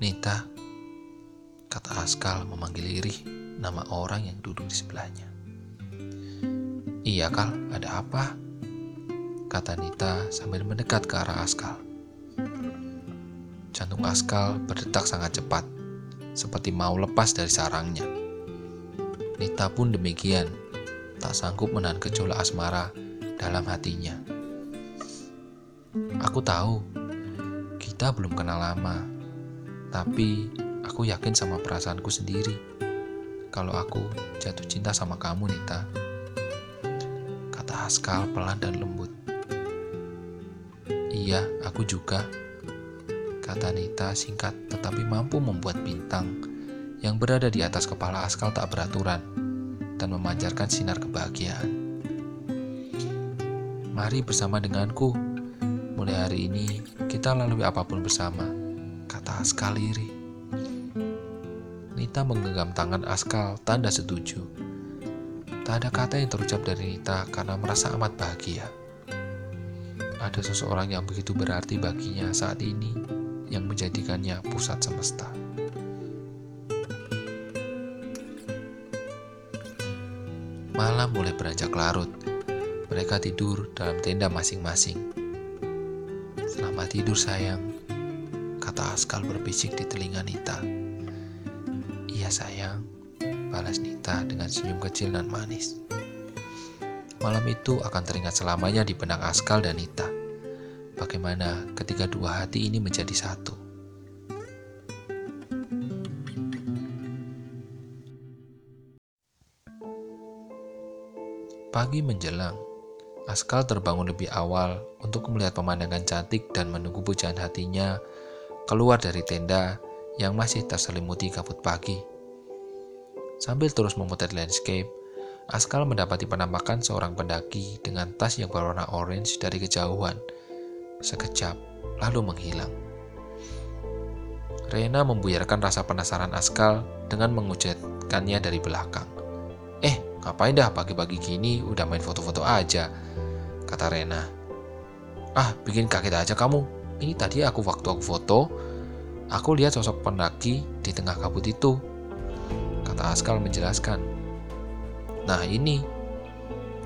Nita, kata Askal memanggil Irih nama orang yang duduk di sebelahnya. Iya Kal, ada apa? Kata Nita sambil mendekat ke arah Askal. Jantung Askal berdetak sangat cepat, seperti mau lepas dari sarangnya. Nita pun demikian, tak sanggup menahan gejolak asmara dalam hatinya. Aku tahu, kita belum kenal lama, tapi aku yakin sama perasaanku sendiri. Kalau aku jatuh cinta sama kamu, Nita. Kata Askal pelan dan lembut. Iya, aku juga. Kata Nita singkat tetapi mampu membuat bintang yang berada di atas kepala Askal tak beraturan dan memancarkan sinar kebahagiaan. Mari bersama denganku. Mulai hari ini kita lalui apa pun bersama, kata Askal iri. Nita menggenggam tangan Askal tanda setuju. Tak ada kata yang terucap dari Nita karena merasa amat bahagia. Ada seseorang yang begitu berarti baginya saat ini yang menjadikannya pusat semesta. Malam mulai beranjak larut. Mereka tidur dalam tenda masing-masing. Selamat tidur sayang, kata Askal berbisik di telinga Nita. Iya sayang, balas Nita dengan senyum kecil dan manis. Malam itu akan teringat selamanya di benak Askal dan Nita. Bagaimana ketika dua hati ini menjadi satu. Pagi menjelang, Askal terbangun lebih awal untuk melihat pemandangan cantik dan menunggu pujaan hatinya keluar dari tenda yang masih terselimuti kabut pagi. Sambil terus memotret landscape, Askal mendapati penampakan seorang pendaki dengan tas yang berwarna orange dari kejauhan. Sekejap, lalu menghilang. Rena membuyarkan rasa penasaran Askal dengan mengucapkannya dari belakang. Eh, ngapain dah pagi-pagi gini udah main foto-foto aja, kata Rena. Ah, bikin kaget aja kamu. Ini tadi aku waktu aku foto, aku lihat sosok pendaki di tengah kabut itu. Kata Askal menjelaskan. Nah ini,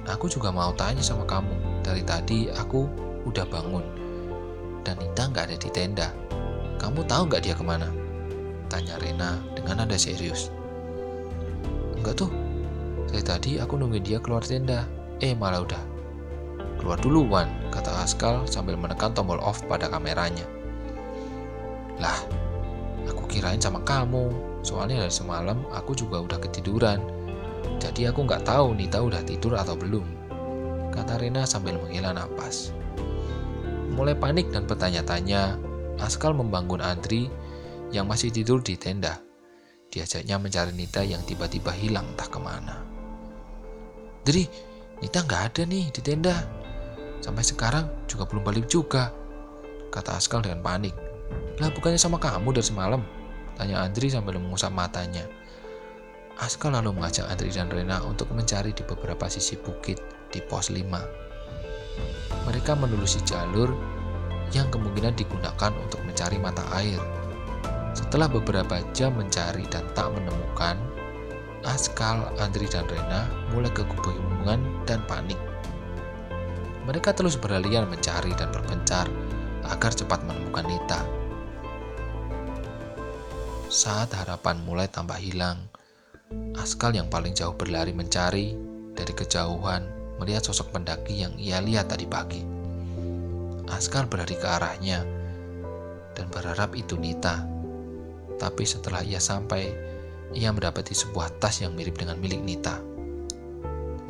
aku juga mau tanya sama kamu. Dari tadi aku udah bangun. Dan Nita nggak ada di tenda. Kamu tahu nggak dia ke mana? Tanya Rena dengan nada serius. Enggak tuh, dari tadi aku nungguin dia keluar tenda. Eh malah udah Keluar duluan, kata Askal sambil menekan tombol off pada kameranya. Lah, aku kirain sama kamu. Soalnya dari semalam aku juga udah ketiduran. Jadi aku nggak tahu Nita udah tidur atau belum. Kata Rena sambil menghela napas. Mulai panik dan bertanya-tanya, Askal membangun Andri yang masih tidur di tenda. Diajaknya mencari Nita yang tiba-tiba hilang entah ke mana. Dri, Nita nggak ada nih di tenda. Sampai sekarang juga belum balik juga, kata Askal dengan panik. Lah bukannya sama kamu dari semalam? Tanya Andri sambil mengusap matanya. Askal lalu mengajak Andri dan Rena untuk mencari di beberapa sisi bukit di pos 5. Mereka menelusi jalur yang kemungkinan digunakan untuk mencari mata air. Setelah beberapa jam mencari dan tak menemukan, Askal, Andri, dan Rena mulai kebingungan dan panik. Mereka terus beralian mencari dan berpencar agar cepat menemukan Nita. Saat harapan mulai tambah hilang, Askal yang paling jauh berlari mencari dari kejauhan melihat sosok pendaki yang ia lihat tadi pagi. Askal berlari ke arahnya dan berharap itu Nita. Tapi setelah ia sampai, ia mendapati sebuah tas yang mirip dengan milik Nita.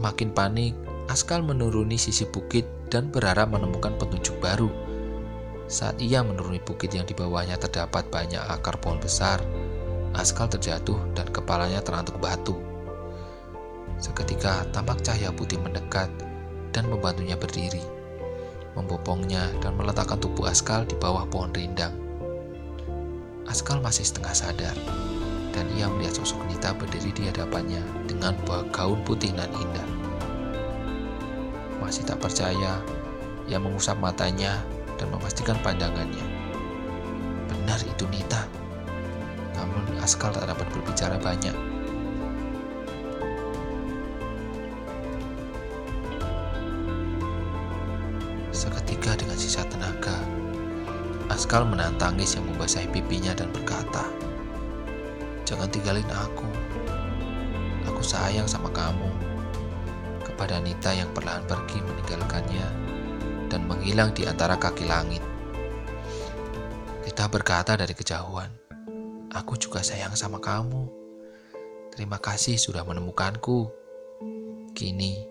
Makin panik, Askal menuruni sisi bukit dan berharap menemukan petunjuk baru. Saat ia menuruni bukit yang di bawahnya terdapat banyak akar pohon besar, Askal terjatuh dan kepalanya terantuk batu. Seketika tampak cahaya putih mendekat dan membantunya berdiri, membopongnya dan meletakkan tubuh Askal di bawah pohon rindang. Askal masih setengah sadar, dan ia melihat sosok Nita berdiri di hadapannya dengan buah gaun putih dan indah masih tak percaya, ia mengusap matanya dan memastikan pandangannya. Benar itu Nita, namun Askal tak dapat berbicara banyak. Seketika dengan sisa tenaga, Askal menahan tangis yang membasahi pipinya dan berkata, Jangan tinggalin aku. Aku sayang sama kamu. Kepada Nita yang perlahan pergi meninggalkannya dan menghilang di antara kaki langit. Nita berkata dari kejauhan, Aku juga sayang sama kamu. Terima kasih sudah menemukanku. Kini,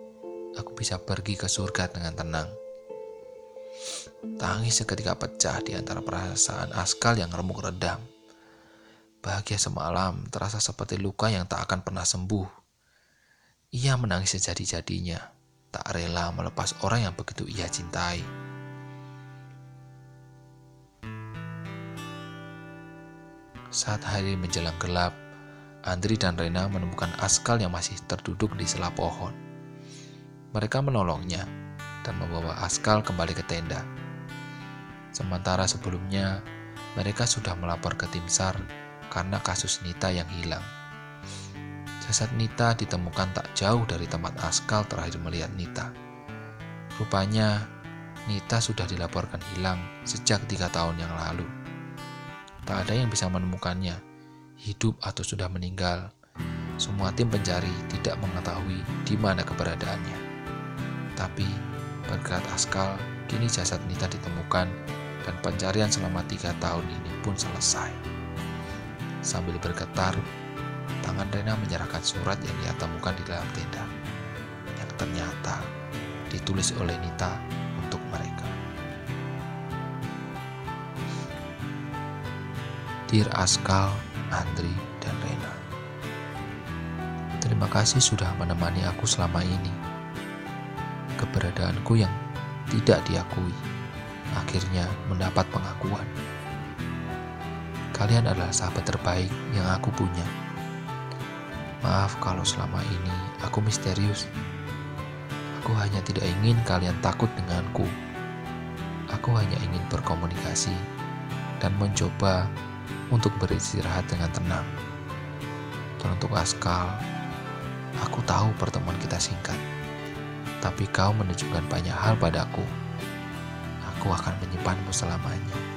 aku bisa pergi ke surga dengan tenang. Tangis seketika pecah di antara perasaan Askal yang remuk redam. Bahagia semalam terasa seperti luka yang tak akan pernah sembuh. Ia menangis sejadi-jadinya, tak rela melepas orang yang begitu ia cintai. Saat hari menjelang gelap, Andri dan Rena menemukan Askal yang masih terduduk di sela pohon. Mereka menolongnya dan membawa Askal kembali ke tenda. Sementara sebelumnya, mereka sudah melapor ke tim SAR karena kasus Nita yang hilang. Jasad Nita ditemukan tak jauh dari tempat Askal terakhir melihat Nita. Rupanya, Nita sudah dilaporkan hilang sejak tiga tahun yang lalu. Tak ada yang bisa menemukannya, hidup atau sudah meninggal. Semua tim pencari tidak mengetahui di mana keberadaannya. Tapi, berkat Askal, kini jasad Nita ditemukan dan pencarian selama tiga tahun ini pun selesai. Sambil bergetar, tangan Rena menyerahkan surat yang dia temukan di dalam tenda, yang ternyata ditulis oleh Nita untuk mereka. Dear Askal, Andri, dan Rena. Terima kasih sudah menemani aku selama ini. Keberadaanku yang tidak diakui akhirnya mendapat pengakuan. Kalian adalah sahabat terbaik yang aku punya. Maaf kalau selama ini aku misterius. Aku hanya tidak ingin kalian takut denganku. Aku hanya ingin berkomunikasi dan mencoba untuk beristirahat dengan tenang. Dan untuk Askal, aku tahu pertemuan kita singkat, tapi kau menunjukkan banyak hal padaku. Aku akan menyimpanmu selamanya.